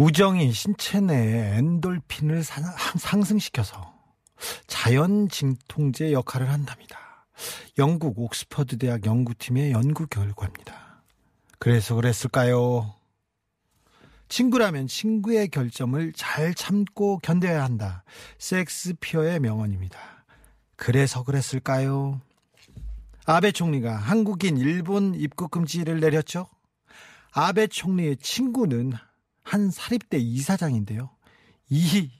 우정이 신체 내에 엔돌핀을 상- 상승시켜서 자연 진통제 역할을 한답니다. 영국 옥스퍼드 대학 연구팀의 연구 결과입니다. 그래서 그랬을까요? 친구라면 친구의 결점을 잘 참고 견뎌야 한다. 섹스피어의 명언입니다. 그래서 그랬을까요? 아베 총리가 한국인 일본 입국 금지를 내렸죠? 아베 총리의 친구는 한 사립대 이사장인데요. 이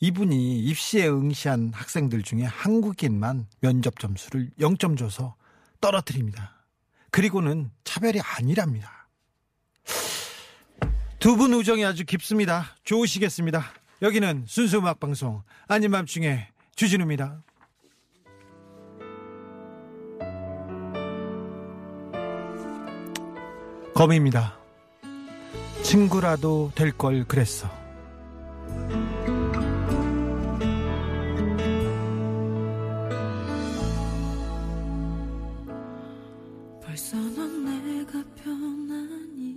이분이 입시에 응시한 학생들 중에 한국인만 면접 점수를 0점 줘서 떨어뜨립니다. 그리고는 차별이 아니랍니다. 두 분 우정이 아주 깊습니다. 좋으시겠습니다. 여기는 순수 음악 방송 아닌 밤중에 주진우입니다. 검입니다. 친구라도 될 걸 그랬어. 벌써 넌 내가 편하니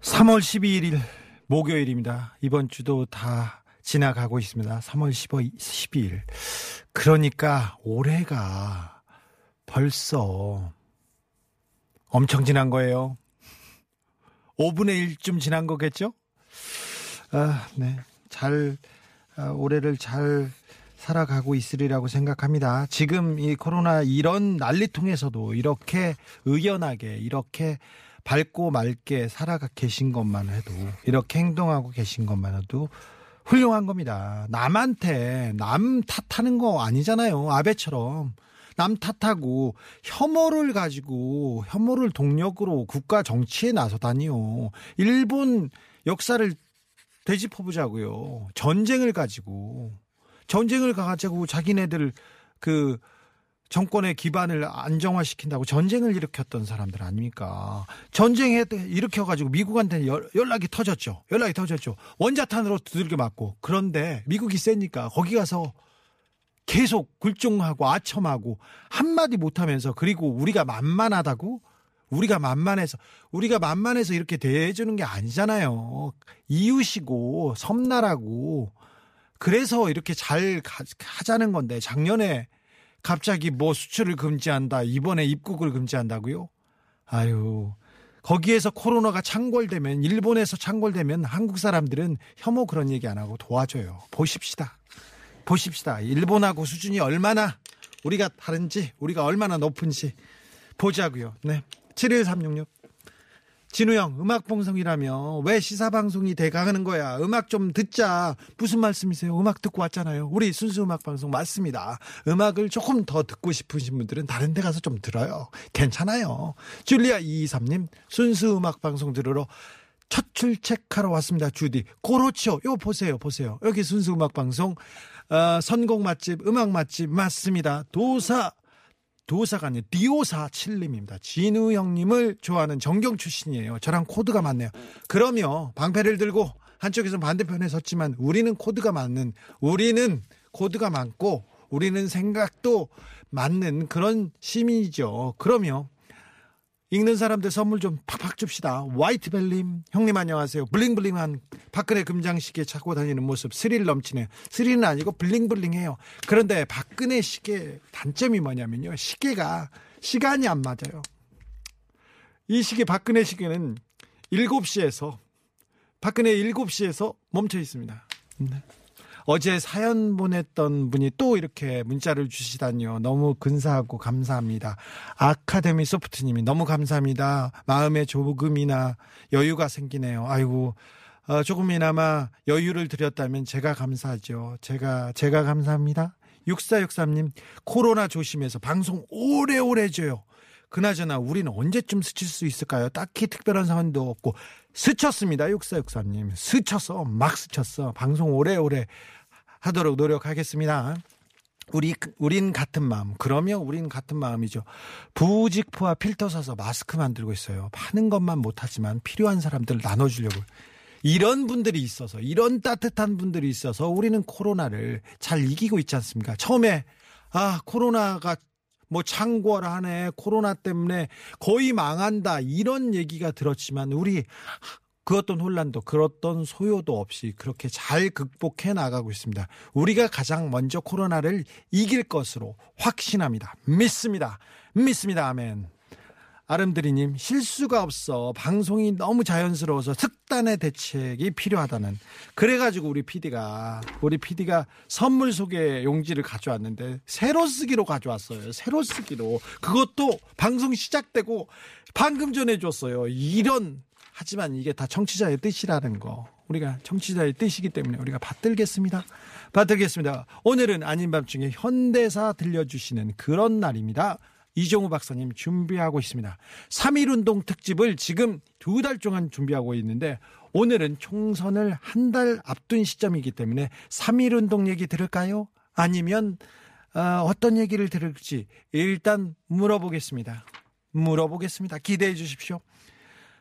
3월 12일 목요일입니다. 이번 주도 다 지나가고 있습니다. 3월 15, 12일. 그러니까 올해가 벌써 엄청 지난 거예요. 5분의 1쯤 지난 거겠죠? 아, 네. 잘, 아, 올해를 잘 살아가고 있으리라고 생각합니다. 지금 이 코로나 이런 난리통에서도 이렇게 의연하게, 이렇게 밝고 맑게 살아가 계신 것만 해도, 이렇게 행동하고 계신 것만 해도 훌륭한 겁니다. 남한테 남 탓하는 거 아니잖아요. 아베처럼. 남 탓하고 혐오를 가지고 혐오를 동력으로 국가 정치에 나서다니요. 일본 역사를 되짚어 보자고요. 전쟁을 가지고 전쟁을 가지고 자기네들 그 정권의 기반을 안정화시킨다고 전쟁을 일으켰던 사람들 아닙니까? 전쟁에 일으켜가지고 미국한테 연- 연락이 터졌죠. 연락이 터졌죠. 원자탄으로 두들겨 맞고. 그런데 미국이 세니까 거기 가서 계속 굴종하고 아첨하고 한마디 못하면서 그리고 우리가 만만하다고 우리가 만만해서 우리가 만만해서 이렇게 대해주는 게 아니잖아요. 이웃이고 섬나라고 그래서 이렇게 잘 가, 하자는 건데 작년에 갑자기 뭐 수출을 금지한다 이번에 입국을 금지한다고요? 아유 거기에서 코로나가 창궐되면 일본에서 창궐되면 한국 사람들은 혐오 그런 얘기 안 하고 도와줘요. 보십시다. 보십시다. 일본하고 수준이 얼마나 우리가 다른지, 우리가 얼마나 높은지 보자고요. 네. 71366. 진우 형, 음악 방송이라며 왜 시사 방송이 돼가는 거야? 음악 좀 듣자. 무슨 말씀이세요? 음악 듣고 왔잖아요. 우리 순수 음악 방송 맞습니다. 음악을 조금 더 듣고 싶으신 분들은 다른 데 가서 좀 들어요. 괜찮아요. 줄리아 223님, 순수 음악 방송 들으러 첫 출첵하러 왔습니다. 주디. 고로치요. 요 보세요. 보세요. 여기 순수 음악 방송 어, 선곡 맛집, 음악 맛집 맞습니다. 도사 도사가 아니에요. 디오사 7님입니다. 진우 형님을 좋아하는 전경 출신이에요. 저랑 코드가 맞네요. 그러면 방패를 들고 한쪽에서 반대편에 섰지만 우리는 코드가 맞는 우리는 코드가 맞고 우리는 생각도 맞는 그런 시민이죠. 그러면 읽는 사람들 선물 좀 팍팍 줍시다. 화이트벨님, 형님 안녕하세요. bling bling한 박근혜 금장시계 차고 다니는 모습 스릴 넘치네요. 스릴은 아니고 블링블링해요. 그런데 박근혜 시계 단점이 뭐냐면요. 시계가 시간이 안 맞아요. 이 시계 박근혜 시계는 7시에서 박근혜 7시에서 멈춰 있습니다. 네. 어제 사연 보냈던 분이 또 이렇게 문자를 주시다니요. 너무 근사하고 감사합니다. 아카데미 소프트님이 너무 감사합니다. 마음에 조금이나 여유가 생기네요. 아이고, 어, 조금이나마 여유를 드렸다면 제가 감사하죠. 제가, 제가 감사합니다. 6463님, 코로나 조심해서 방송 오래오래 줘요. 그나저나 우리는 언제쯤 스칠 수 있을까요? 딱히 특별한 상황도 없고 스쳤습니다. 육사육사님 스쳤어 막 스쳤어 방송 오래오래 하도록 노력하겠습니다. 우리 우린 같은 마음. 그러면 우린 같은 마음이죠. 부직포와 필터 사서 마스크 만들고 있어요. 파는 것만 못하지만 필요한 사람들 나눠주려고. 이런 분들이 있어서 이런 따뜻한 분들이 있어서 우리는 코로나를 잘 이기고 있지 않습니까? 처음에 아 코로나가 뭐 창궐하네 코로나 때문에 거의 망한다 이런 얘기가 들었지만 우리 그 어떤 혼란도 그 어떤 소요도 없이 그렇게 잘 극복해 나가고 있습니다. 우리가 가장 먼저 코로나를 이길 것으로 확신합니다. 믿습니다. 믿습니다. 아멘. 아름드리님 실수가 없어. 방송이 너무 자연스러워서 특단의 대책이 필요하다는. 그래가지고 우리 PD가 우리 PD가 선물 소개 용지를 가져왔는데 새로 쓰기로 가져왔어요. 새로 쓰기로. 그것도 방송 시작되고 방금 전에 줬어요. 이런 하지만 이게 다 청취자의 뜻이라는 거. 우리가 청취자의 뜻이기 때문에 우리가 받들겠습니다. 받들겠습니다. 오늘은 아닌 밤중에 현대사 들려주시는 그런 날입니다 이종우 박사님 준비하고 있습니다. 3.1운동 특집을 지금 두 달 동안 준비하고 있는데 오늘은 총선을 한 달 앞둔 시점이기 때문에 3.1운동 얘기 들을까요? 아니면 어, 어떤 얘기를 들을지 일단 물어보겠습니다. 물어보겠습니다. 기대해 주십시오.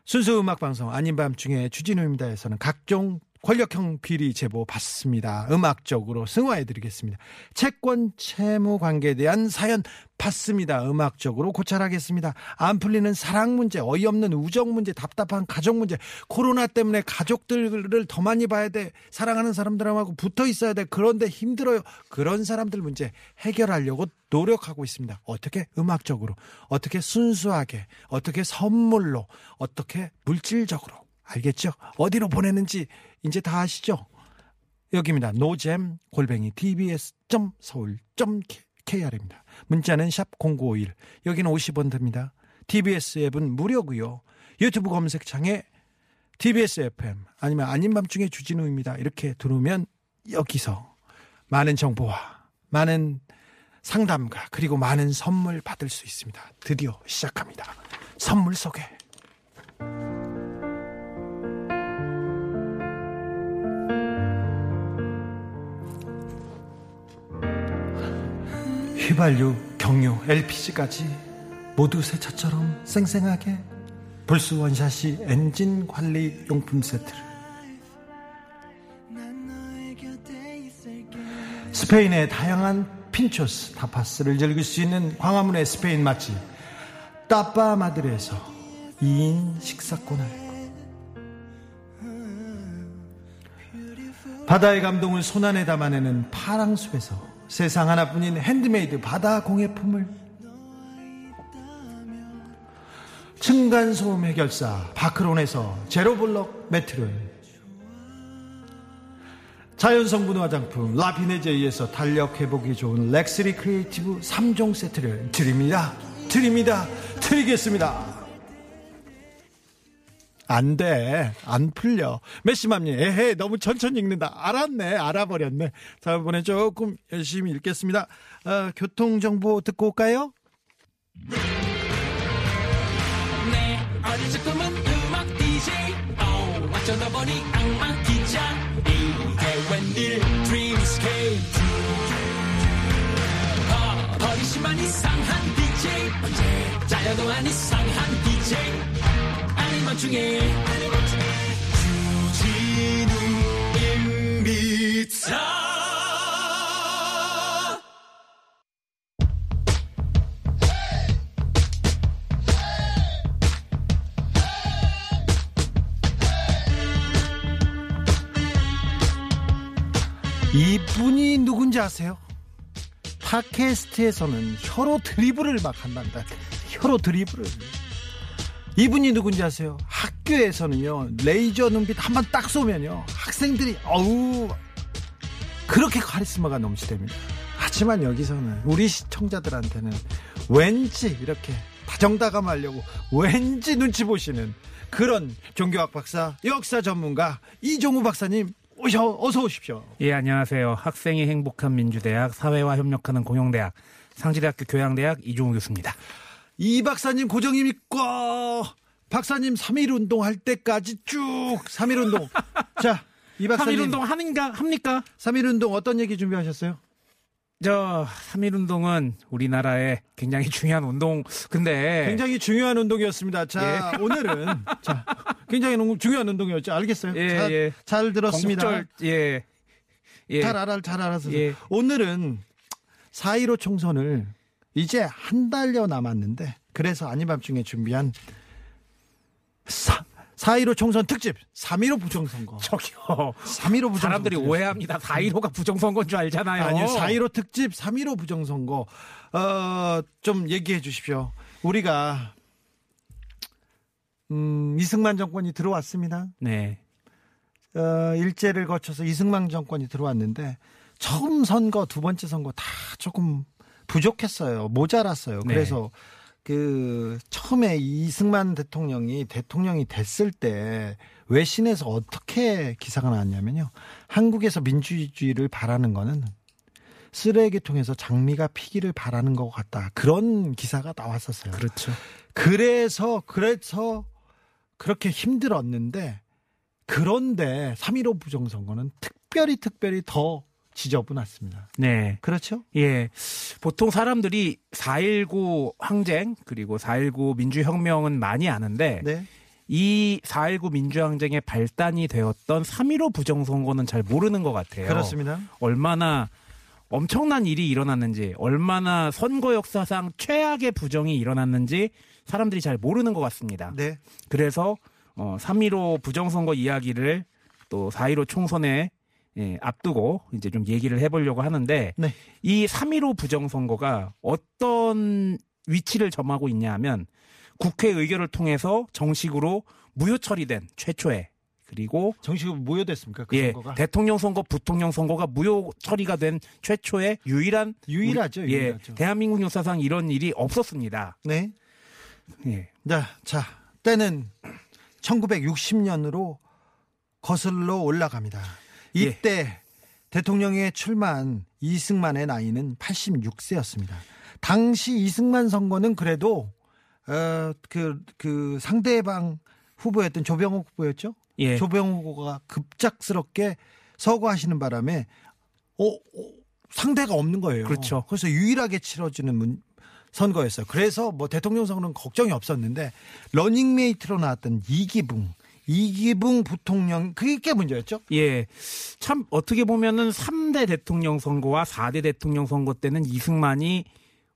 순수 음악 방송 아닌 밤중에 주진우입니다에서는 각종 권력형 비리 제보 받습니다. 음악적으로 승화해드리겠습니다. 채권 채무 관계에 대한 사연 받습니다. 음악적으로 고찰하겠습니다. 안 풀리는 사랑 문제, 어이없는 우정 문제, 답답한 가족 문제, 코로나 때문에 가족들을 더 많이 봐야 돼. 사랑하는 사람들하고 붙어 있어야 돼. 그런데 힘들어요. 그런 사람들 문제 해결하려고 노력하고 있습니다. 어떻게 음악적으로, 어떻게 순수하게, 어떻게 선물로, 어떻게 물질적으로. 알겠죠? 어디로 보내는지 이제 다 아시죠? 여기입니다. 노잼 골뱅이 tbs.서울.kr입니다. 문자는 샵 0951. 여기는 50원 듭니다. TBS 앱은 무료고요. 유튜브 검색창에 TBS FM 아니면 아닌 밤중에 주진우입니다. 이렇게 들으면 여기서 많은 정보와 많은 상담과 그리고 많은 선물 받을 수 있습니다. 드디어 시작합니다. 선물 소개. 휘발유, 경유, LPG까지 모두 새 차처럼 쌩쌩하게 불스 원샷이 엔진 관리 용품 세트를 스페인의 다양한 핀초스, 타파스를 즐길 수 있는 광화문의 스페인 맛집 따빠 마드레에서 2인 식사권을 바다의 감동을 손안에 담아내는 파랑숲에서 세상 하나뿐인 핸드메이드 바다 공예품을 층간소음 해결사 바크론에서 제로블럭 매트를 자연성분 화장품 라피네제이에서 탄력 회복이 좋은 렉스리 크리에이티브 3종 세트를 드립니다. 드립니다. 드리겠습니다. 안 돼. 안 풀려. 메시맘님, 에헤, 너무 천천히 읽는다. 알았네. 알아버렸네. 자, 이번에 조금 열심히 읽겠습니다. 어, 교통정보 듣고 올까요? 내 어린 적금은 음악 DJ 어, 어쩌다 보니 악마 기자 이게 웬일 드림스케이트 어, 버리시만 이상한 DJ 잘려도 안 이상한 DJ 것 중에 주진우입니다 이분이 누군지 아세요? 팟캐스트에서는 혀로 드리블을 막 한단다. 혀로 드리블을. 이분이 누군지 아세요? 학교에서는요, 레이저 눈빛 한 번 딱 쏘면요, 학생들이, 어우, 그렇게 카리스마가 넘치답니다. 하지만 여기서는 우리 시청자들한테는 왠지 이렇게 다정다감하려고 왠지 눈치 보시는 그런 종교학 박사, 역사 전문가 이종우 박사님 오셔 어서 오십시오. 예, 안녕하세요. 학생이 행복한 민주대학 사회와 협력하는 공영대학 상지대학교 교양대학 이종우 교수입니다. 이 박사님 고정입니까? 박사님 3일 운동 할 때까지 쭉 3일 운동. 자, 이 박사님 3일 운동 하는가 합니까? 3일 운동 어떤 얘기 준비하셨어요? 저 3일 운동은 우리나라의 굉장히 중요한 운동. 근데 굉장히 중요한 운동이었습니다. 자, 오늘은 자, 굉장히 농- 중요한 운동이었죠. 알겠어요. 예, 자, 예. 잘 들었습니다. 건국절 예. 예. 잘 알아, 잘 알아서. 예. 오늘은 4.15 총선을 이제 한 달여 남았는데, 그래서 아닌 밤중에 준비한 4, 4.15 총선 특집 3.15 부정선거. 저기요. 3.15 부정선거. 사람들이 오해합니다. 4.15가 부정선거인 줄 알잖아요. 아니요, 4.15 특집 3.15 부정선거. 어, 좀 얘기해 주십시오. 우리가, 음, 이승만 정권이 들어왔습니다. 네. 어, 일제를 거쳐서 이승만 정권이 들어왔는데 처음 선거, 두 번째 선거 다 조금 부족했어요. 모자랐어요. 네. 그래서 그 처음에 이승만 대통령이 대통령이 됐을 때 외신에서 어떻게 기사가 나왔냐면요. 한국에서 민주주의를 바라는 거는 쓰레기통에서 장미가 피기를 바라는 것 같다. 그런 기사가 나왔었어요. 그렇죠. 그래서 그래서 그렇게 힘들었는데 그런데 3.15 부정선거는 특별히 특별히 더 지저분했습니다. 네. 그렇죠? 예. 보통 사람들이 4.19 항쟁 그리고 4.19 민주혁명은 많이 아는데 네. 이4.19 민주항쟁의 발단이 되었던 3.15 부정선거는 잘 모르는 것 같아요. 그렇습니다. 얼마나 엄청난 일이 일어났는지, 얼마나 선거 역사상 최악의 부정이 일어났는지 사람들이 잘 모르는 것 같습니다. 네. 그래서 어, 3.15 부정선거 이야기를 또 4.15 총선에 예, 앞두고 이제 좀 얘기를 해보려고 하는데 네. 이3.15 부정선거가 어떤 위치를 점하고 있냐 하면 국회 의결을 통해서 정식으로 무효 처리된 최초의 그리고 정식으로 무효됐습니까? 그 예, 선거가? 대통령 선거, 부통령 선거가 무효 처리가 된 최초의 유일한 유일하죠, 우리- 예, 유일하죠. 대한민국 역사상 이런 일이 없었습니다. 네. 예. 자, 자, 때는 1960년으로 거슬러 올라갑니다. 이때 대통령에 출마한 이승만의 나이는 86세였습니다. 당시 이승만 선거는 그래도 어그 그 상대방 후보였던 조병옥 후보였죠. 예. 조병옥 후보가 급작스럽게 서거하시는 바람에 어, 어, 상대가 없는 거예요. 그렇죠. 그래서 유일하게 치러지는 문- 선거였어요. 그래서 뭐 대통령 선거는 걱정이 없었는데 러닝메이트로 나왔던 이기붕, 이기붕 부통령 그게 문제였죠. 예. 참 어떻게 보면은 3대 대통령 선거와 4대 대통령 선거 때는 이승만이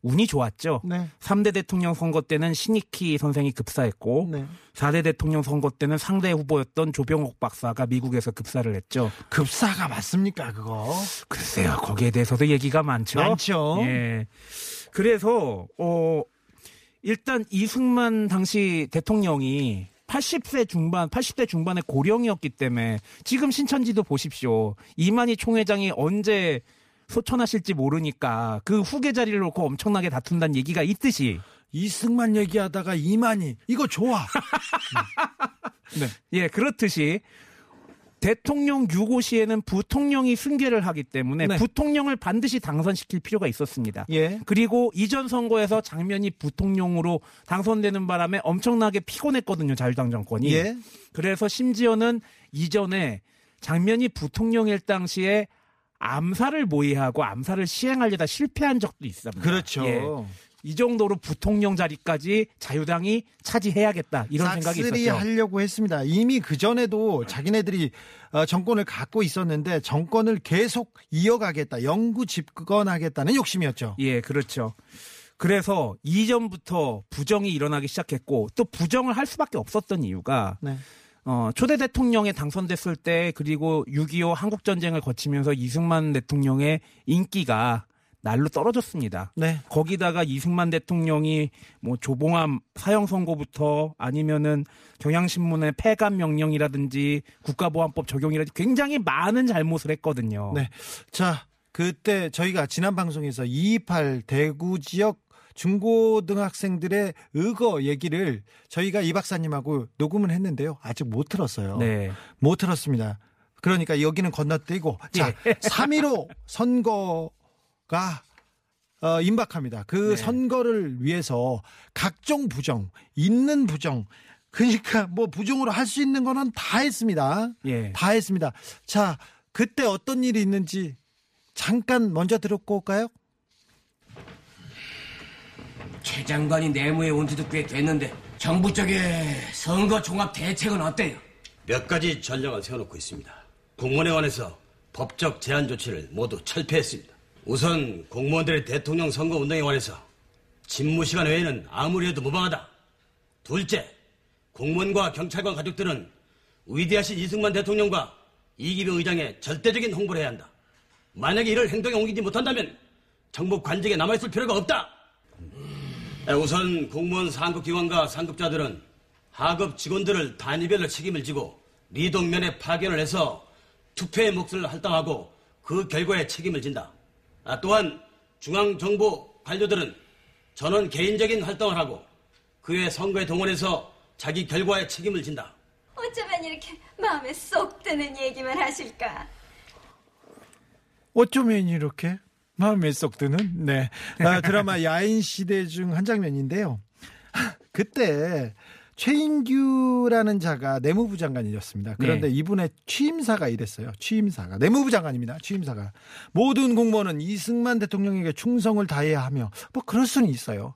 운이 좋았죠. 네. 3대 대통령 선거 때는 신익희 선생이 급사했고 네. 4대 대통령 선거 때는 상대 후보였던 조병옥 박사가 미국에서 급사를 했죠. 급사가 맞습니까 그거? 글쎄요, 거기에 대해서도 얘기가 많죠. 많죠. 예. 그래서 어 일단 이승만 당시 대통령이 80세 중반, 80대 중반의 고령이었기 때문에 지금 신천지도 보십시오. 이만희 총회장이 언제 소천하실지 모르니까 그 후계 자리를 놓고 엄청나게 다툰다는 얘기가 있듯이 이승만 얘기하다가 이만희 이거 좋아. 예, 그렇듯이 대통령 유고 시에는 부통령이 승계를 하기 때문에 네. 부통령을 반드시 당선시킬 필요가 있었습니다. 예. 그리고 이전 선거에서 장면이 부통령으로 당선되는 바람에 엄청나게 피곤했거든요, 자유당 정권이. 예. 그래서 심지어는 이전에 장면이 부통령일 당시에 암살을 모의하고 암살을 시행하려다 실패한 적도 있습니다. 그렇죠. 예. 이 정도로 부통령 자리까지 자유당이 차지해야겠다 이런 생각이 있었죠. 하려고 했습니다. 이미 그 전에도 자기네들이 어, 정권을 갖고 있었는데 정권을 계속 이어가겠다, 영구 집권하겠다는 욕심이었죠. 예, 그렇죠. 그래서 이전부터 부정이 일어나기 시작했고 또 부정을 할 수밖에 없었던 이유가 네. 어, 초대 대통령에 당선됐을 때 그리고 6.25 한국전쟁을 거치면서 이승만 대통령의 인기가 날로 떨어졌습니다. 네. 거기다가 이승만 대통령이 뭐 조봉암 사형 선고부터 아니면은 경향신문의 폐간 명령이라든지 국가보안법 적용이라든지 굉장히 많은 잘못을 했거든요. 네. 자, 그때 저희가 지난 방송에서 228 대구 지역 중고등학생들의 의거 얘기를 저희가 이 박사님하고 녹음을 했는데요. 아직 못 들었어요. 네. 못 들었습니다. 그러니까 여기는 건너뛰고 자, 예. 3.15 선거 가 어, 임박합니다. 그 네. 선거를 위해서 각종 부정, 있는 부정, 그러니까 뭐 부정으로 할 수 있는 거는 다 했습니다. 예. 다 했습니다. 자, 그때 어떤 일이 있는지 잠깐 먼저 들었고 올까요? 최 장관이 내무에 온 지도 꽤 됐는데 정부 쪽에 선거 종합 대책은 어때요? 몇 가지 전략을 세워놓고 있습니다. 공무원회관에서 법적 제한 조치를 모두 철폐했습니다. 우선 공무원들의 대통령 선거 운동에 관해서 집무 시간 외에는 아무리 해도 무방하다. 둘째, 공무원과 경찰관 가족들은 위대하신 이승만 대통령과 이기병 의장의 절대적인 홍보를 해야 한다. 만약에 이를 행동에 옮기지 못한다면 정부 관직에 남아있을 필요가 없다. 에, 우선 공무원 상급기관과 상급자들은 하급 직원들을 단위별로 책임을 지고 리동면에 파견을 해서 투표의 몫을 할당하고 그 결과에 책임을 진다. 아, 또한 중앙정부 관료들은 전원 개인적인 활동을 하고 그의 선거에 동원해서 자기 결과에 책임을 진다. 어쩌면 이렇게 마음에 쏙 드는 얘기만 하실까? 어쩌면 이렇게 마음에 쏙 드는 네 아, 드라마 야인 시대 중 한 장면인데요. 그때 최인규라는 자가 내무부 장관이었습니다. 그런데 네. 이분의 취임사가 이랬어요. 취임사가 내무부 장관입니다. 취임사가 모든 공무원은 이승만 대통령에게 충성을 다해야 하며 뭐 그럴 수는 있어요.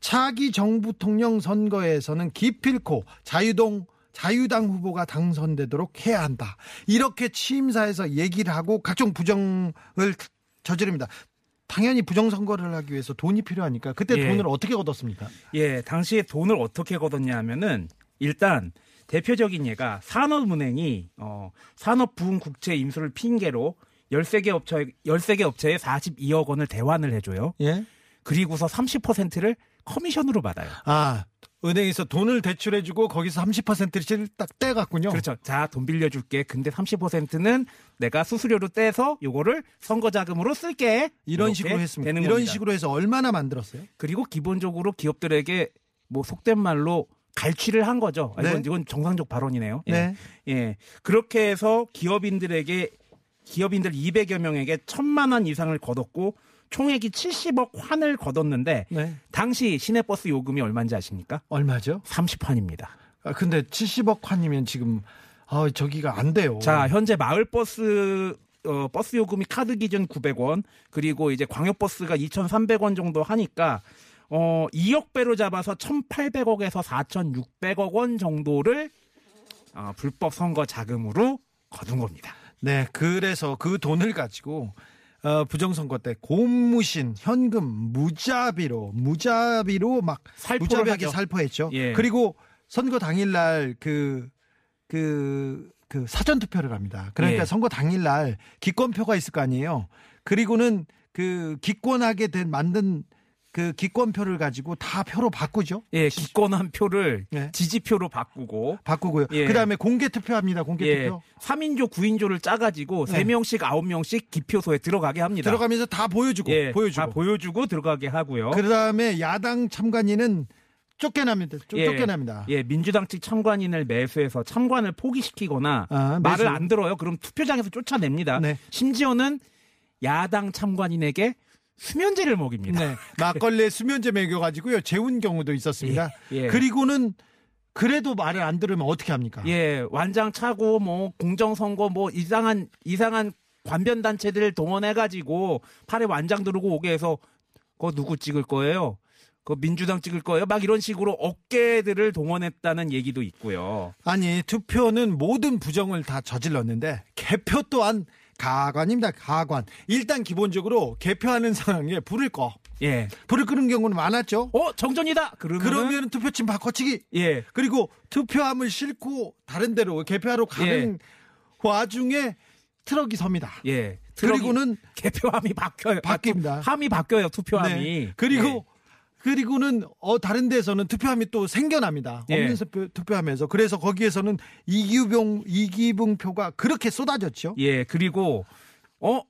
차기 정부 통령 선거에서는 기필코 자유동 자유당 후보가 당선되도록 해야 한다. 이렇게 취임사에서 얘기를 하고 각종 부정을 저지릅니다. 당연히 부정선거를 하기 위해서 돈이 필요하니까 그때 예. 돈을 어떻게 얻었습니까? 예, 당시에 돈을 어떻게 걷었냐 하면은 일단 대표적인 예가 산업은행이 어 산업부흥 국채 인수를 핑계로 13개 업체 13개 업체에 42억 원을 대환을 해 줘요. 예. 그리고서 30%를 커미션으로 받아요. 아, 은행에서 돈을 대출해주고 거기서 30%를 딱 떼갔군요. 그렇죠. 자, 돈 빌려줄게. 근데 30%는 내가 수수료로 떼서 요거를 선거 자금으로 쓸게. 이런 식으로 했습니다. 이런 겁니다. 식으로 해서 얼마나 만들었어요? 그리고 기본적으로 기업들에게 뭐 속된 말로 갈취를 한 거죠. 아, 이건, 네. 이건 정상적 발언이네요. 예. 네. 예. 그렇게 해서 기업인들에게 기업인들 200여 명에게 천만 원 이상을 걷었고 총액이 70억 환을 걷었는데 네. 당시 시내버스 요금이 얼마인지 아십니까? 얼마죠? 30환입니다. 아, 근데 70억 환이면 지금 아, 저기가 안 돼요. 자, 현재 마을버스 어, 버스 요금이 카드 기준 900원, 그리고 이제 광역버스가 2,300원 정도 하니까 어, 2억 배로 잡아서 1,800억에서 4,600억 원 정도를 어, 불법 선거 자금으로 거둔 겁니다. 네, 그래서 그 돈을 가지고 어, 부정선거 때 고무신, 현금, 무자비로 무자비로 막 무자비하게 하죠. 살포했죠. 예. 그리고 선거 당일날 그 그, 그 사전 투표를 합니다. 그러니까 예. 선거 당일날 기권표가 있을 거 아니에요. 그리고는 그 기권하게 된 만든 그 기권표를 가지고 다 표로 바꾸죠. 예, 기권 한 표를 예. 지지표로 바꾸고 바꾸고요. 예. 그다음에 공개 투표합니다. 공개 예, 투표. 3인조, 9인조를 짜 가지고 네. 3명씩, 9명씩 기표소에 들어가게 합니다. 들어가면서 다 보여주고 예, 보여주고. 다 보여주고 들어가게 하고요. 그다음에 야당 참관인은 쫓겨납니다. 쫓- 예. 쫓겨납니다. 예, 민주당 측 참관인을 매수해서 참관을 포기시키거나 아, 말을. 안 들어요. 그럼 투표장에서 쫓아냅니다. 네. 심지어는 야당 참관인에게 수면제를 먹입니다. 네. 막걸리에 수면제 먹여가지고요. 재운 경우도 있었습니다. 예, 예. 그리고는 그래도 말을 안 들으면 어떻게 합니까? 예, 완장 차고 뭐 공정 선거 뭐 이상한 이상한 관변 단체들 동원해 가지고 팔에 완장 두르고 오게 해서 그거 누구 찍을 거예요? 그 민주당 찍을 거예요? 막 이런 식으로 어깨들을 동원했다는 얘기도 있고요. 아니 투표는 모든 부정을 다 저질렀는데 개표 또한 가관입니다. 가관. 일단 기본적으로 개표하는 상황에 불을 꺼. 예. 불을 끄는 경우는 많았죠. 어, 정전이다. 그러면 그러면 투표침 바꿔치기. 예. 그리고 투표함을 싣고 다른 데로 개표하러 가는 와중에 트럭이 섭니다. 예. 그리고는 개표함이 바뀌어요. 바뀝니다. 함이 바뀌어요. 투표함이. 네. 그리고 예. 그리고는 어 다른 데서는 투표함이 또 생겨납니다. 예. 없는 투표, 투표함에서 그래서 거기에서는 이기봉 이기붕 표가 그렇게 쏟아졌죠. 예, 그리고 어?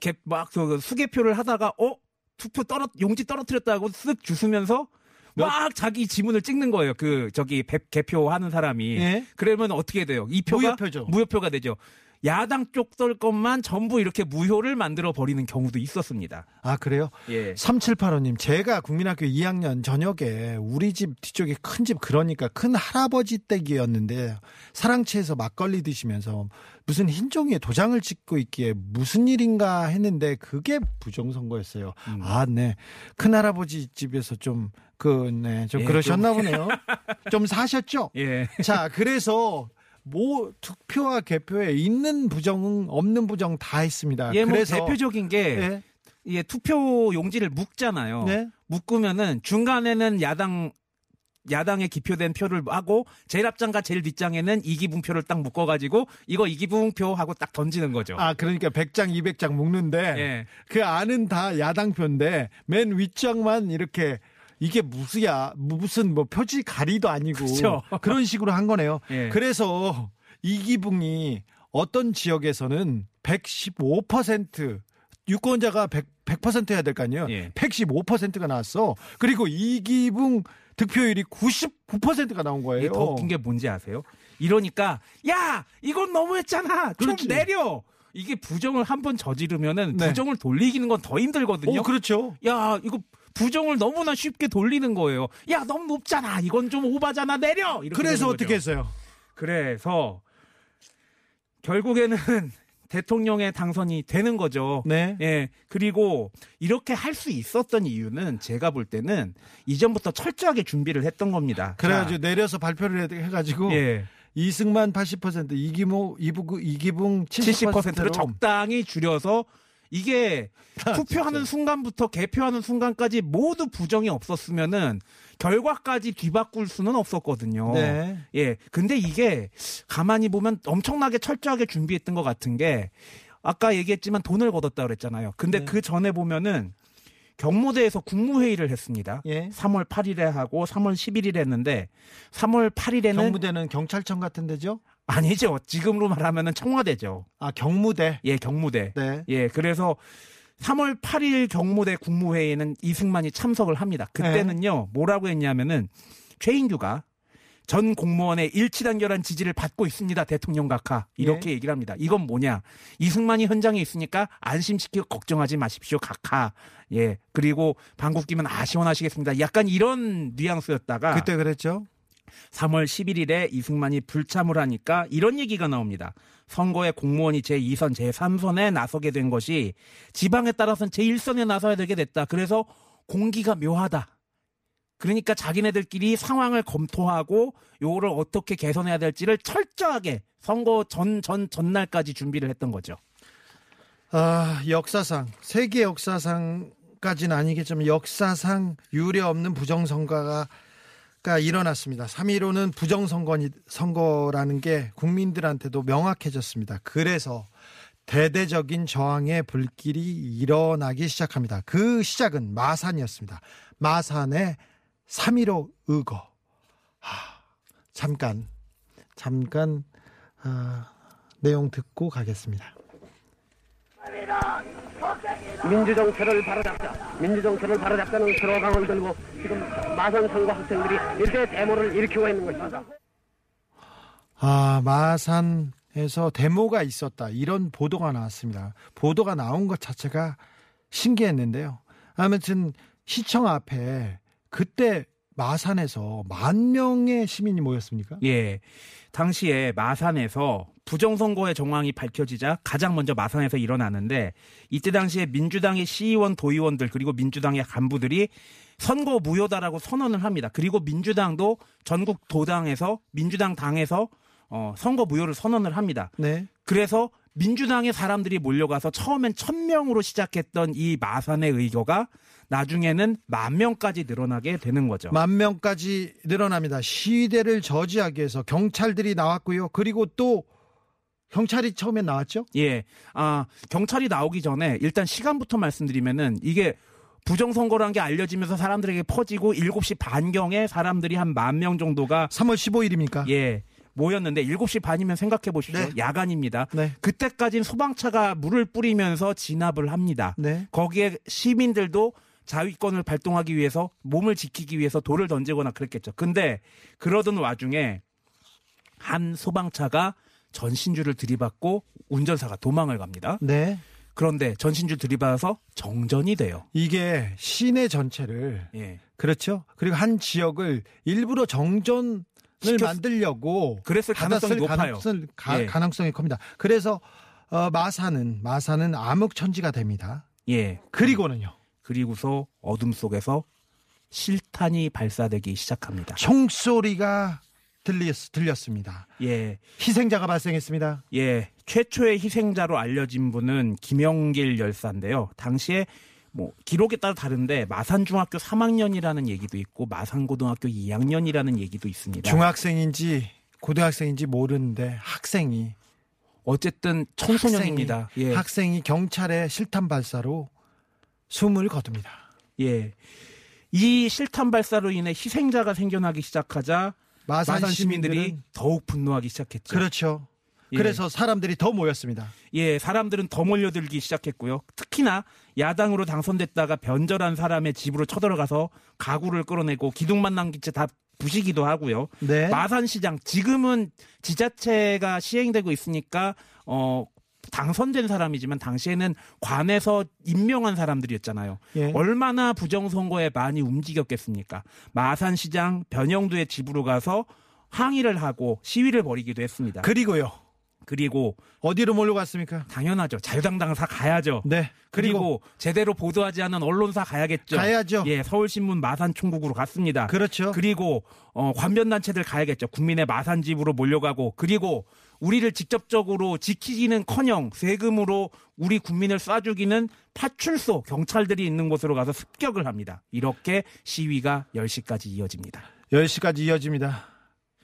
개, 막, 그, 수개표를 하다가, 어? 투표 떨어, 용지 떨어뜨렸다고 쓱 주으면서, 막 자기 지문을 찍는 거예요. 그, 저기, 배- 개표하는 사람이. 예. 그러면 어떻게 돼요? 이 표가. 무효표죠. 무효표가 되죠. 야당 쪽쏠 것만 전부 이렇게 무효를 만들어 버리는 경우도 있었습니다. 아, 그래요? 예. 3785님, 제가 국민학교 2학년 저녁에 우리 집 뒤쪽에 큰 집 그러니까 큰 할아버지 댁이었는데 사랑채에서 막걸리 드시면서 무슨 흰 종이에 도장을 찍고 있기에 무슨 일인가 했는데 그게 부정선거였어요. 음. 아, 네. 큰 할아버지 집에서 좀, 그, 네, 좀 예, 그러셨나 좀. 보네요. 좀 사셨죠? 예. 자, 그래서 뭐 투표와 개표에 있는 부정, 없는 부정 다 했습니다. 예, 뭐 그래서 대표적인 게 예. 예, 투표 용지를 묶잖아요. 네. 묶으면은 중간에는 야당 야당에 기표된 표를 하고 제일 앞장과 제일 뒷장에는 이기붕표를 딱 묶어가지고 이거 이기붕표 하고 딱 던지는 거죠. 아, 그러니까 100장, 200장 묶는데 예. 그 안은 다 야당 표인데 맨 윗장만 이렇게 이게 무슨야 무슨 뭐 표지 가리도 아니고 그쵸. 그런 식으로 한 거네요. 예. 그래서 이 기붕이 어떤 지역에서는 115% 유권자가 100, 100% 해야 될 거 아니에요. 예. 115%가 나왔어. 그리고 이기붕 득표율이 99%가 나온 거예요. 더 웃긴 게 뭔지 아세요? 이러니까 야 이건 너무했잖아. 그렇지. 좀 내려. 이게 부정을 한 번 저지르면은 네. 부정을 돌리기는 건 더 힘들거든요. 오, 그렇죠. 야 이거 부정을 너무나 쉽게 돌리는 거예요. 야 너무 높잖아. 이건 좀 오바잖아. 내려. 그래서 어떻게. 했어요? 그래서 결국에는 대통령의 당선이 되는 거죠. 네. 예. 그리고 이렇게 할 수 있었던 이유는 제가 볼 때는 이전부터 철저하게 준비를 했던 겁니다. 그래가지고 자, 내려서 발표를 해- 해가지고 예. 이승만 80% 이기모 이부 이기붕 70%를 70%로 적당히 줄여서 이게 아, 투표하는 순간부터 개표하는 순간까지 모두 부정이 없었으면은 결과까지 뒤바꿀 수는 없었거든요. 네. 예. 근데 이게 가만히 보면 엄청나게 철저하게 준비했던 것 같은 게 아까 얘기했지만 돈을 걷었다 그랬잖아요. 근데 네. 그 전에 보면은 경무대에서 국무회의를 했습니다. 예. 3월 8일에 하고 3월 11일에 했는데 3월 8일에는 경무대는 경찰청 같은 데죠? 아니죠. 지금으로 말하면은 청와대죠. 아 경무대. 예, 경무대. 네. 예, 그래서 3월 8일 경무대 국무회의에는 이승만이 참석을 합니다. 그때는요, 뭐라고 했냐면은 최인규가 전 공무원의 일치단결한 지지를 받고 있습니다. 대통령 각하. 이렇게 예. 얘기를 합니다. 이건 뭐냐. 이승만이 현장에 있으니까 안심시키고 걱정하지 마십시오. 각하. 예. 그리고 방귀 끼면 아, 시원하시겠습니다. 약간 이런 뉘앙스였다가 그때 그랬죠. 3월 11일에 이승만이 불참을 하니까 이런 얘기가 나옵니다. 선거에 공무원이 제2선, 제3선에 나서게 된 것이 지방에 따라서는 제1선에 나서야 되게 됐다. 그래서 공기가 묘하다. 그러니까 자기네들끼리 상황을 검토하고 요거를 어떻게 개선해야 될지를 철저하게 선거 전, 전, 전날까지 준비를 했던 거죠. 아 역사상 세계 역사상까지는 아니겠지만 역사상 유례 없는 부정선거가 가 일어났습니다. 3.15는 부정선거니, 선거라는 게 국민들한테도 명확해졌습니다. 그래서 대대적인 저항의 불길이 일어나기 시작합니다. 그 시작은 마산이었습니다. 마산의 3.15 의거. 하, 잠깐, 잠깐, 아, 내용 듣고 가겠습니다. 민주정체를 바로잡자. 민주정체를 바로잡자는 스로강을 들고 지금 마산 선거 학생들이 이렇게 데모를 일으키고 있는 것입니다. 아, 마산에서 데모가 있었다. 이런 보도가 나왔습니다. 보도가 나온 것 자체가 신기했는데요. 아무튼 시청 앞에 그때 마산에서 만 명의 시민이 모였습니까? 예. 당시에 마산에서 부정선거의 정황이 밝혀지자 가장 먼저 마산에서 일어나는데 이때 당시에 민주당의 시의원, 도의원들 그리고 민주당의 간부들이 선거 무효다라고 선언을 합니다. 그리고 민주당도 전국 도당에서 민주당 당에서 어, 선거 무효를 선언을 합니다. 네. 그래서 민주당의 사람들이 몰려가서 처음엔 천 명으로 시작했던 이 마산의 의거가 나중에는 만 명까지 늘어나게 되는 거죠. 만 명까지 늘어납니다. 시위대를 저지하기 위해서 경찰들이 나왔고요. 그리고 또 경찰이 처음에 나왔죠? 예. 아, 경찰이 나오기 전에 일단 시간부터 말씀드리면은 이게 부정선거라는 게 알려지면서 사람들에게 퍼지고 7시 반경에 사람들이 한 만 명 정도가 3월 15일입니까? 예. 모였는데 7시 반이면 생각해 보십시오. 네. 야간입니다. 네. 그때까지는 소방차가 물을 뿌리면서 진압을 합니다. 네. 거기에 시민들도 자위권을 발동하기 위해서 몸을 지키기 위해서 돌을 던지거나 그랬겠죠. 근데 그러던 와중에 한 소방차가 전신주를 들이받고 운전사가 도망을 갑니다. 네. 그런데 전신주 들이받아서 정전이 돼요. 이게 시내 전체를 예. 그렇죠. 그리고 한 지역을 일부러 정전을 시켰- 만들려고 그랬을 가능성이 높아요. 가능성, 가, 예. 가능성이 큽니다. 그래서 어, 마사는 마사는 암흑천지가 됩니다. 예. 그리고는요. 그리고서 어둠 속에서 실탄이 발사되기 시작합니다. 총소리가 들렸, 들렸습니다. 예. 희생자가 발생했습니다. 예. 최초의 희생자로 알려진 분은 김영길 열사인데요. 당시에 뭐 기록에 따라 다른데 마산중학교 3학년이라는 얘기도 있고 마산고등학교 2학년이라는 얘기도 있습니다. 중학생인지 고등학생인지 모르는데 학생이 어쨌든 청소년입니다. 학생이, 예. 학생이 경찰의 실탄 발사로 숨을 거둡니다. 예. 이 실탄 발사로 인해 희생자가 생겨나기 시작하자 마산, 시민들이 더욱 분노하기 시작했죠. 그렇죠. 예. 그래서 사람들이 더 모였습니다. 예, 사람들은 더 몰려들기 시작했고요. 특히나 야당으로 당선됐다가 변절한 사람의 집으로 쳐들어가서 가구를 끌어내고 기둥만 남긴 채 다 부시기도 하고요. 네. 마산시장 지금은 지자체가 시행되고 있으니까 어 당선된 사람이지만 당시에는 관에서 임명한 사람들이었잖아요. 예. 얼마나 부정선거에 많이 움직였겠습니까? 마산시장 변영두의 집으로 가서 항의를 하고 시위를 벌이기도 했습니다. 그리고요. 그리고 어디로 몰려갔습니까? 당연하죠. 자유당당사 가야죠. 네. 그리고, 그리고 제대로 보도하지 않은 언론사 가야겠죠. 가야죠. 예, 서울신문 마산총국으로 갔습니다. 그렇죠. 그리고 어, 관변단체들 가야겠죠. 국민의 마산집으로 몰려가고 그리고 우리를 직접적으로 지키기는커녕 세금으로 우리 국민을 쏴주기는 파출소 경찰들이 있는 곳으로 가서 습격을 합니다. 이렇게 시위가 10시까지 이어집니다. 10시까지 이어집니다.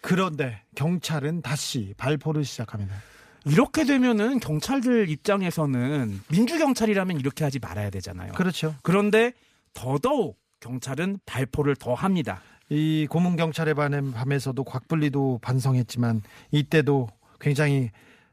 그런데 경찰은 다시 발포를 시작합니다. 이렇게 되면은 경찰들 입장에서는 민주경찰이라면 이렇게 하지 말아야 되잖아요. 그렇죠. 그런데 더더욱 경찰은 발포를 더 합니다. 이 고문 경찰의 밤에- 밤에서도 곽분리도 반성했지만 이때도 굉장히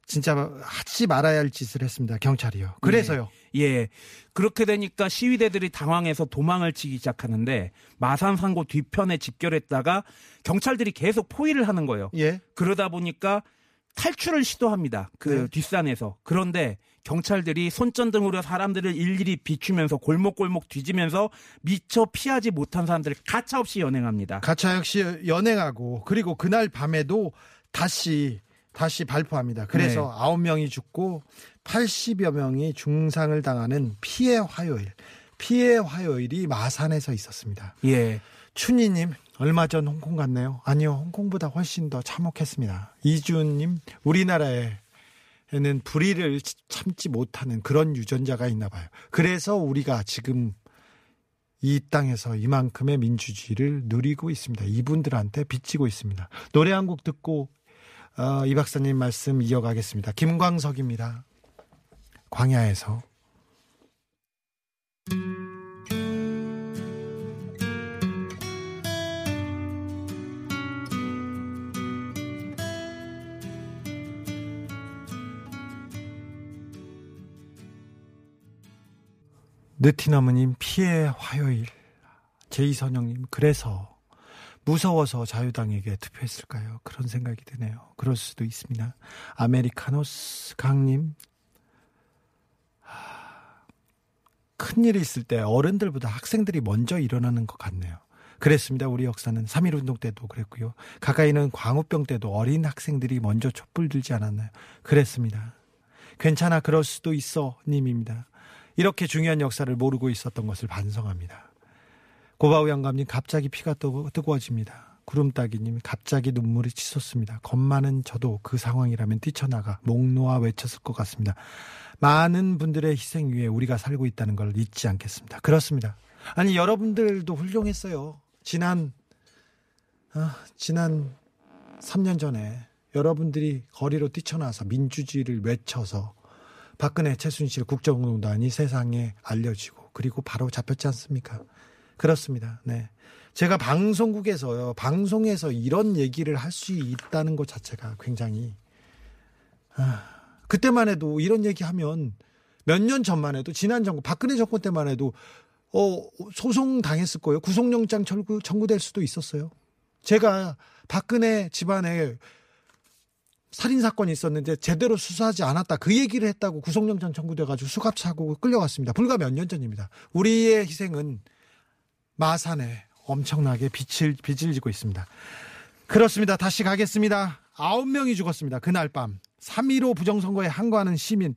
진짜 하지 말아야 할 짓을 했습니다. 경찰이요. 그래서요. 예. 그렇게 되니까 시위대들이 당황해서 도망을 치기 시작하는데 마산 상고 뒤편에 집결했다가 경찰들이 계속 포위를 하는 거예요. 예. 그러다 보니까 탈출을 시도합니다. 그 네. 뒷산에서. 그런데 경찰들이 손전등으로 사람들을 일일이 비추면서 골목골목 뒤지면서 미처 피하지 못한 사람들을 가차없이 연행합니다. 가차 역시 연행하고 그리고 그날 밤에도 다시 다시 발포합니다. 그래서 네. 아홉 명이 죽고 80여 명이 중상을 당하는 피해 화요일. 피해 화요일이 마산에서 있었습니다. 예. 춘희님 얼마 전 홍콩 갔네요. 아니요, 홍콩보다 훨씬 더 참혹했습니다. 이주님 우리나라에 는 불의를 참지 못하는 그런 유전자가 있나 봐요. 그래서 우리가 지금 이 땅에서 이만큼의 민주주의를 누리고 있습니다. 이분들한테 비치고 있습니다. 노래 한 곡 듣고 어, 이 박사님 말씀 이어가겠습니다. 김광석입니다. 광야에서 느티나무님 피해 화요일 제이선영님 그래서 무서워서 자유당에게 투표했을까요? 그런 생각이 드네요. 그럴 수도 있습니다. 아메리카노스 강님 하, 큰일이 있을 때 어른들보다 학생들이 먼저 일어나는 것 같네요. 그랬습니다. 우리 역사는 3.1운동 때도 그랬고요. 가까이는 광우병 때도 어린 학생들이 먼저 촛불 들지 않았나요? 그랬습니다. 괜찮아 그럴 수도 있어 님입니다. 이렇게 중요한 역사를 모르고 있었던 것을 반성합니다. 고바우 영감님 갑자기 피가 뜨거, 뜨거워집니다. 구름따기님 갑자기 눈물이 치솟습니다. 겁 많은 저도 그 상황이라면 뛰쳐나가 목 놓아 외쳤을 것 같습니다. 많은 분들의 희생 위에 우리가 살고 있다는 걸 잊지 않겠습니다. 그렇습니다. 아니 여러분들도 훌륭했어요. 지난 아, 지난 3년 전에 여러분들이 거리로 뛰쳐나와서 민주주의를 외쳐서 박근혜 최순실 국정농단이 세상에 알려지고 그리고 바로 잡혔지 않습니까? 그렇습니다. 네. 제가 방송국에서요, 방송에서 이런 얘기를 할 수 있다는 것 자체가 굉장히, 아, 그때만 해도 이런 얘기 하면 몇 년 전만 해도 지난 정권, 박근혜 정권 때만 해도, 어, 소송 당했을 거예요. 구속영장 청구, 청구될 수도 있었어요. 제가 박근혜 집안에 살인 사건이 있었는데 제대로 수사하지 않았다. 그 얘기를 했다고 구속영장 청구돼 가지고 수갑차고 끌려갔습니다. 불과 몇 년 전입니다. 우리의 희생은 마산에 엄청나게 빛을 빛을 지고 있습니다. 그렇습니다. 다시 가겠습니다. 아홉 명이 죽었습니다. 그날 밤 3.15 부정선거에 항거하는 시민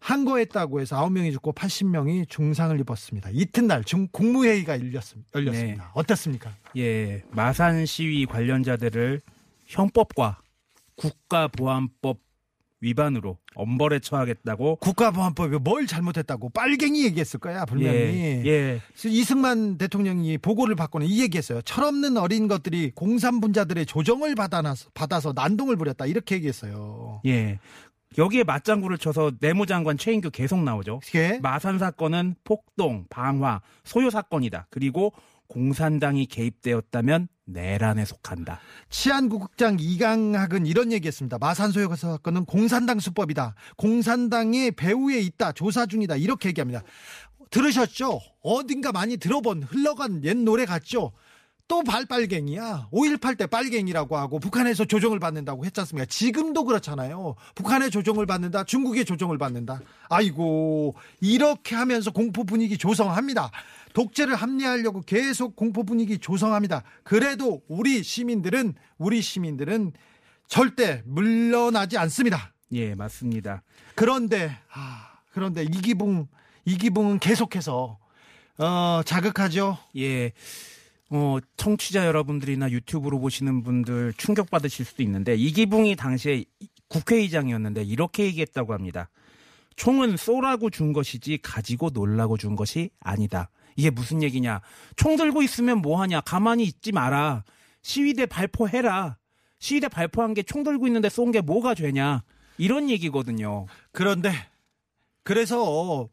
항거했다고 해서 아홉 명이 죽고 80명이 중상을 입었습니다. 이튿날 중 국무회의가 열렸습니다. 열렸습니다. 어떻습니까? 예, 마산 시위 관련자들을 형법과 국가보안법 위반으로 엄벌에 처하겠다고 국가보안법이 뭘 잘못했다고 빨갱이 얘기했을 거야 분명히. 예, 예. 이승만 대통령이 보고를 받고는 이 얘기했어요. 철없는 어린 것들이 공산 분자들의 조정을 받아서 받아서 난동을 부렸다 이렇게 얘기했어요. 예. 여기에 맞장구를 쳐서 내무장관 최인규 계속 나오죠. 예? 마산 사건은 폭동, 방화, 소요 사건이다. 그리고 공산당이 개입되었다면 내란에 속한다. 치안국장 이강학은 이런 얘기했습니다. 마산소요 사건은 공산당 수법이다. 공산당의 배후에 있다. 조사 중이다. 이렇게 얘기합니다. 들으셨죠? 어딘가 많이 들어본 흘러간 옛 노래 같죠? 또 발빨갱이야. 5.18 때 빨갱이라고 하고 북한에서 조정을 받는다고 했지 않습니까? 지금도 그렇잖아요. 북한의 조정을 받는다. 중국의 조정을 받는다. 아이고, 이렇게 하면서 공포 분위기 조성합니다. 독재를 합리화하려고 계속 공포 분위기 조성합니다. 그래도 우리 시민들은, 우리 시민들은 절대 물러나지 않습니다. 예, 맞습니다. 그런데, 아, 그런데 이기붕, 이기붕은 계속해서, 어, 자극하죠. 예. 어, 청취자 여러분들이나 유튜브로 보시는 분들 충격받으실 수도 있는데 이기붕이 당시에 국회의장이었는데 이렇게 얘기했다고 합니다. 총은 쏘라고 준 것이지 가지고 놀라고 준 것이 아니다. 이게 무슨 얘기냐? 총 들고 있으면 뭐 하냐? 가만히 있지 마라. 시위대 발포해라. 시위대 발포한 게 총 들고 있는데 쏜 게 뭐가 죄냐? 이런 얘기거든요. 그런데 그래서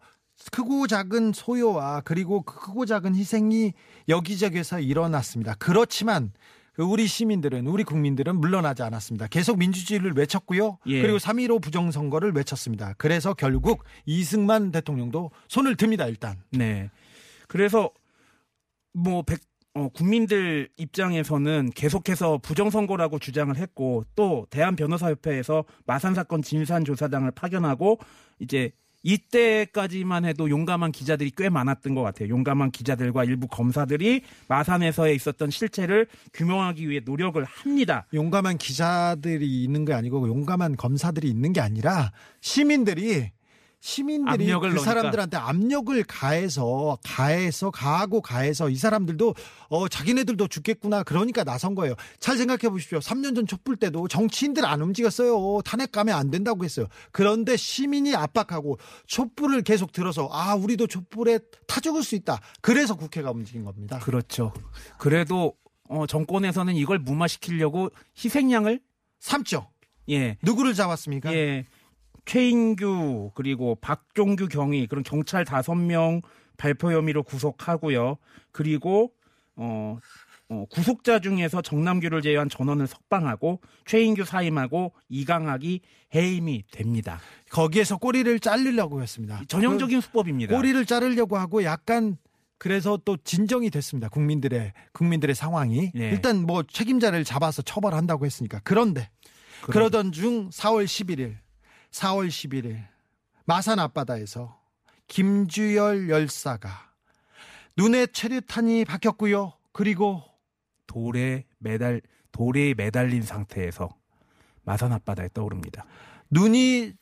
크고 작은 소요와 그리고 크고 작은 희생이 여기저기서 일어났습니다. 그렇지만 우리 시민들은 우리 국민들은 물러나지 않았습니다. 계속 민주주의를 외쳤고요. 예. 그리고 3.15 부정선거를 외쳤습니다. 그래서 결국 이승만 대통령도 손을 듭니다. 일단. 네. 그래서 뭐 백, 어, 국민들 입장에서는 계속해서 부정선거라고 주장을 했고 또 대한변호사협회에서 마산 사건 진상조사단을 파견하고 이제 이때까지만 해도 용감한 기자들이 꽤 많았던 것 같아요. 용감한 기자들과 일부 검사들이 마산에서의 있었던 실체를 규명하기 위해 노력을 합니다. 용감한 기자들이 있는 게 아니고 용감한 검사들이 있는 게 아니라 시민들이 시민들이 그 넣으니까. 사람들한테 압력을 가해서 가해서 가하고 가해서 이 사람들도 어 자기네들도 죽겠구나 그러니까 나선 거예요. 잘 생각해 보십시오. 3년 전 촛불 때도 정치인들 안 움직였어요. 탄핵 가면 안 된다고 했어요. 그런데 시민이 압박하고 촛불을 계속 들어서 아 우리도 촛불에 타 죽을 수 있다. 그래서 국회가 움직인 겁니다. 그렇죠. 그래도 어, 정권에서는 이걸 무마시키려고 희생양을 삼죠. 예. 누구를 잡았습니까? 예. 최인규 그리고 박종규 경위 그런 경찰 다섯 명 발표 혐의로 구속하고요. 그리고 어, 어, 구속자 중에서 정남규를 제외한 전원을 석방하고 최인규 사임하고 이강학이 해임이 됩니다. 거기에서 꼬리를 자르려고 했습니다. 전형적인 수법입니다. 꼬리를 자르려고 하고 약간 그래서 또 진정이 됐습니다. 국민들의 국민들의 상황이 네. 일단 뭐 책임자를 잡아서 처벌한다고 했으니까 그런데 그러던 중 4월 11일 4월 11일 마산 앞바다에서 김주열 열사가 눈에 체류탄이 박혔고요. 그리고 돌에 매달 돌에 매달린 상태에서 마산 앞바다에 떠오릅니다. 눈이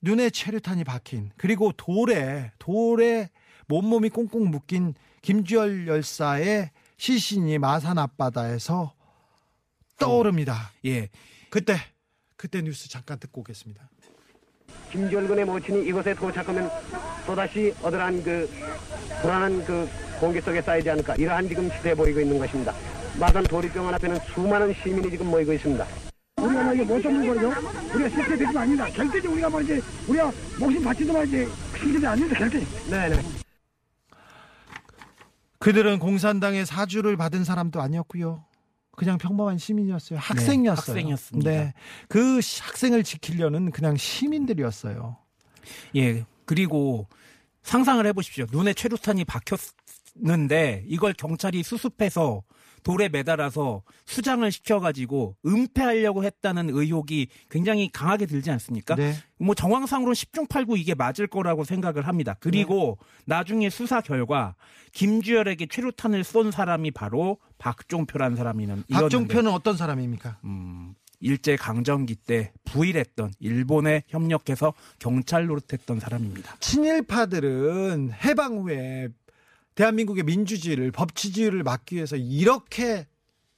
눈에 체류탄이 박힌 그리고 돌에 돌에 몸몸이 꽁꽁 묶인 김주열 열사의 시신이 마산 앞바다에서 떠오릅니다. 예. 그때 그때 뉴스 잠깐 듣고 오겠습니다. 김절근의 모친이 이곳에 도착하면 또다시 어떠한 그 불안한 그 공기 속에 쌓이지 않을까 이러한 지금 시대에 보이고 있는 것입니다. 마산 도립병원 앞에는 수많은 시민이 지금 모이고 있습니다. 우리가 뭐 이게 못 잡는 거죠? 우리가 실제 되지 아닙니다. 결대지 우리가 뭐 이제 우리가 목숨 바치더만 이제 실제지 아닙니다. 결대. 네네. 그들은 공산당의 사주를 받은 사람도 아니었고요. 그냥 평범한 시민이었어요. 학생이었어요. 네, 학생이었습니다. 네. 그 시- 학생을 지키려는 그냥 시민들이었어요. 예. 그리고 상상을 해보십시오. 눈에 최루탄이 박혔는데 이걸 경찰이 수습해서 돌에 매달아서 수장을 시켜가지고 은폐하려고 했다는 의혹이 굉장히 강하게 들지 않습니까? 네. 뭐 정황상으로 10중 8구 이게 맞을 거라고 생각을 합니다. 그리고 나중에 수사 결과 김주열에게 최루탄을 쏜 사람이 바로 박종표라는 사람이는 박종표는 어떤 사람입니까? 음, 일제 강점기 때 부일했던 일본에 협력해서 경찰 노릇했던 사람입니다. 친일파들은 해방 후에 대한민국의 민주주의를 법치주의를 막기 위해서 이렇게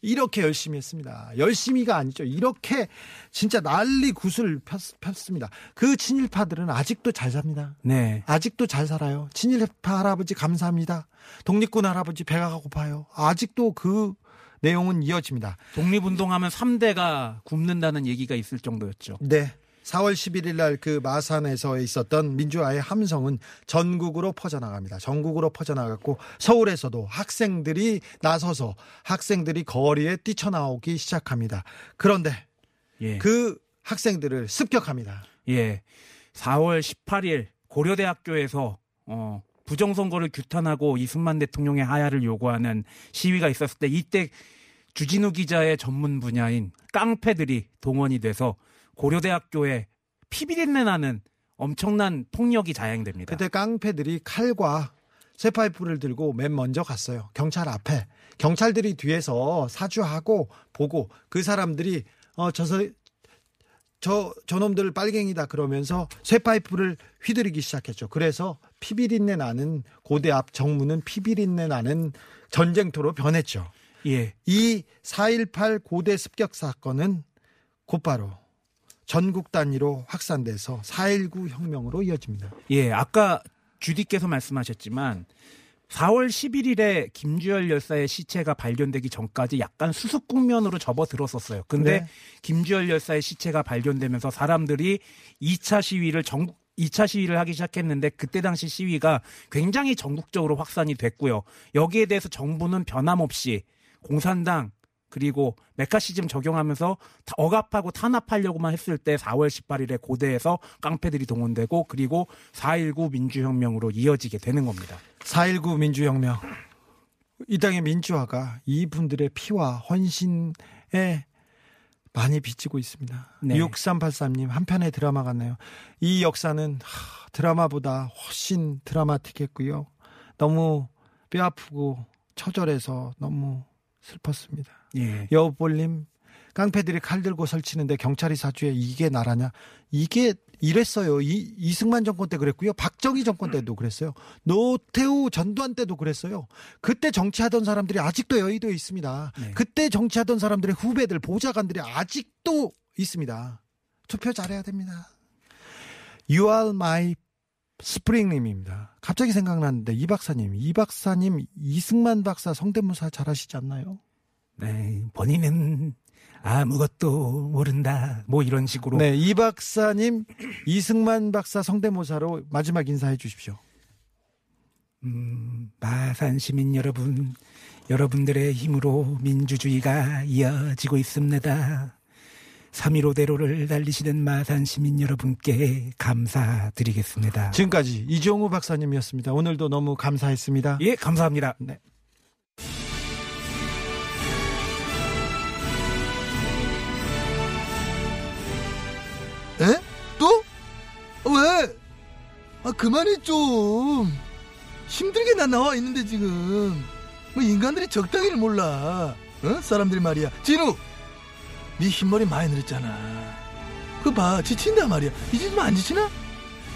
이렇게 열심히 했습니다. 열심히가 아니죠. 이렇게 진짜 난리 구슬 폈, 폈습니다. 그 친일파들은 아직도 잘 삽니다. 네. 아직도 잘 살아요. 친일파 할아버지 감사합니다. 독립군 할아버지 배가 고파요. 아직도 그 내용은 이어집니다. 독립운동하면 3대가 굶는다는 얘기가 있을 정도였죠. 네. 4월 11일 날 그 마산에서 있었던 민주화의 함성은 전국으로 퍼져나갑니다. 전국으로 퍼져나갔고 서울에서도 학생들이 나서서 학생들이 거리에 뛰쳐나오기 시작합니다. 그런데 예. 그 학생들을 습격합니다. 예. 4월 18일 고려대학교에서 어 부정선거를 규탄하고 이승만 대통령의 하야를 요구하는 시위가 있었을 때 이때 주진우 기자의 전문 분야인 깡패들이 동원이 돼서 고려대학교에 피비린내 나는 엄청난 폭력이 자행됩니다. 그때 깡패들이 칼과 쇠파이프를 들고 맨 먼저 갔어요. 경찰 앞에. 경찰들이 뒤에서 사주하고 보고 그 사람들이 어 저서 저 저놈들 빨갱이다 그러면서 쇠파이프를 휘두르기 시작했죠. 그래서 피비린내 나는 고대 앞 정문은 피비린내 나는 전쟁터로 변했죠. 예. 이 4.18 고대 습격 사건은 곧바로 전국 단위로 확산돼서 4.19 혁명으로 이어집니다. 예, 아까 주디께서 말씀하셨지만 4월 11일에 김주열 열사의 시체가 발견되기 전까지 약간 수습 국면으로 접어들었었어요. 근데 네. 김주열 열사의 시체가 발견되면서 사람들이 2차 시위를 전국 2차 시위를 하기 시작했는데 그때 당시 시위가 굉장히 전국적으로 확산이 됐고요. 여기에 대해서 정부는 변함없이 공산당 그리고 메카시즘 적용하면서 다 억압하고 탄압하려고만 했을 때 4월 18일에 고대에서 깡패들이 동원되고 그리고 4.19 민주혁명으로 이어지게 되는 겁니다. 4.19 민주혁명. 이 땅의 민주화가 이분들의 피와 헌신에 많이 비치고 있습니다. 네. 6383님 한 편의 드라마 같네요. 이 역사는 하, 드라마보다 훨씬 드라마틱했고요. 너무 뼈아프고 처절해서 너무 슬펐습니다. 예. 여우볼님 깡패들이 칼 들고 설치는데 경찰이 사주에 이게 나라냐? 이게 이랬어요. 이, 이승만 정권 때 그랬고요. 박정희 정권 때도 그랬어요. 노태우 전두환 때도 그랬어요. 그때 정치하던 사람들이 아직도 여의도에 있습니다. 네. 그때 정치하던 사람들의 후배들, 보좌관들이 아직도 있습니다. 투표 잘해야 됩니다. You are my 스프링님입니다. 갑자기 생각났는데 이 박사님, 이 박사님 이승만 박사 성대모사 잘하시지 않나요? 네, 본인은 아무것도 모른다. 뭐 이런 식으로. 네, 이 박사님 이승만 박사 성대모사로 마지막 인사해 주십시오. 음, 마산 시민 여러분, 여러분들의 힘으로 민주주의가 이어지고 있습니다. 3.15 대로를 달리시는 마산 시민 여러분께 감사드리겠습니다. 지금까지 이종우 박사님이었습니다. 오늘도 너무 감사했습니다. 예, 감사합니다. 네. 에? 또? 어, 왜? 아 그만해 좀 힘들게 나 나와 있는데 지금 뭐 인간들이 적당히를 몰라 어? 사람들이 말이야 진우 네 흰머리 많이 늘었잖아. 그거 봐 지친다 말이야. 이제 좀안 지치나?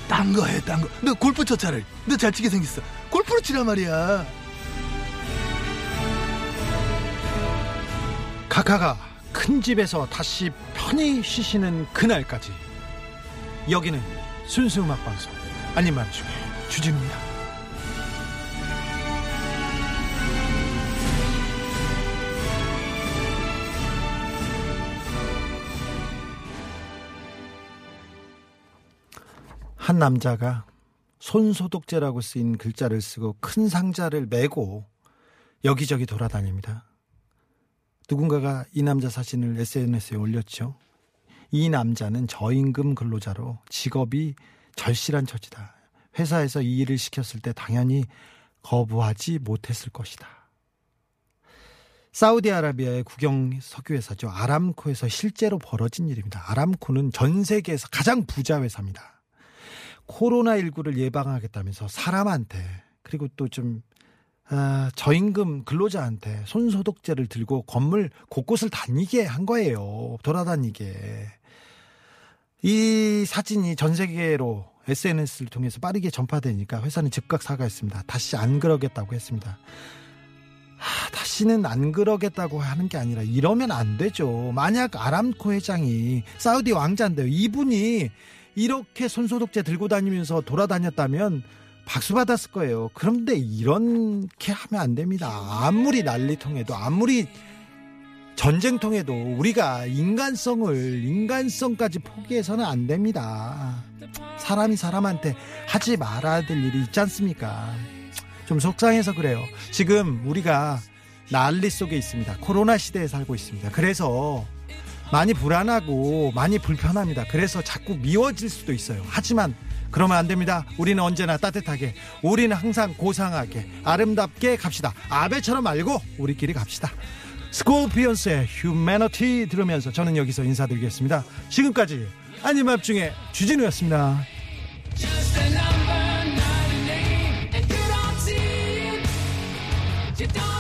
딴 거 해 딴 거. 너 골프 쳐 차라리. 너 잘 치게 생겼어. 골프로 치라 말이야. 카카가 큰 집에서 다시 편히 쉬시는 그날까지. 여기는 순수 음악 방송. 아닌 밤중에 주진우입니다. 남자가 손소독제라고 쓰인 글자를 쓰고 큰 상자를 메고 여기저기 돌아다닙니다. 누군가가 이 남자 사진을 SNS에 올렸죠. 이 남자는 저임금 근로자로 직업이 절실한 처지다. 회사에서 이 일을 시켰을 때 당연히 거부하지 못했을 것이다. 사우디아라비아의 국영 석유회사죠. 아람코에서 실제로 벌어진 일입니다. 아람코는 전 세계에서 가장 부자 회사입니다. 코로나19를 예방하겠다면서 사람한테 그리고 또좀 아, 저임금 근로자한테 손소독제를 들고 건물 곳곳을 다니게 한 거예요. 돌아다니게. 이 사진이 전 세계로 SNS를 통해서 빠르게 전파되니까 회사는 즉각 사과했습니다. 다시 안 그러겠다고 했습니다. 아, 다시는 안 그러겠다고 하는 게 아니라 이러면 안 되죠. 만약 아람코 회장이 사우디 왕자인데요. 이분이 이렇게 손소독제 들고 다니면서 돌아다녔다면 박수 받았을 거예요. 그런데 이렇게 하면 안 됩니다. 아무리 난리통해도 아무리 전쟁통해도 우리가 인간성을 인간성까지 포기해서는 안 됩니다. 사람이 사람한테 하지 말아야 될 일이 있지 않습니까? 좀 속상해서 그래요. 지금 우리가 난리 속에 있습니다. 코로나 시대에 살고 있습니다. 그래서 많이 불안하고 많이 불편합니다. 그래서 자꾸 미워질 수도 있어요. 하지만 그러면 안 됩니다. 우리는 언제나 따뜻하게, 우리는 항상 고상하게, 아름답게 갑시다. 아베처럼 말고 우리끼리 갑시다. 스콜피언스의 휴메너티 들으면서 저는 여기서 인사드리겠습니다. 지금까지 아님 앞중에 주진우였습니다. You don't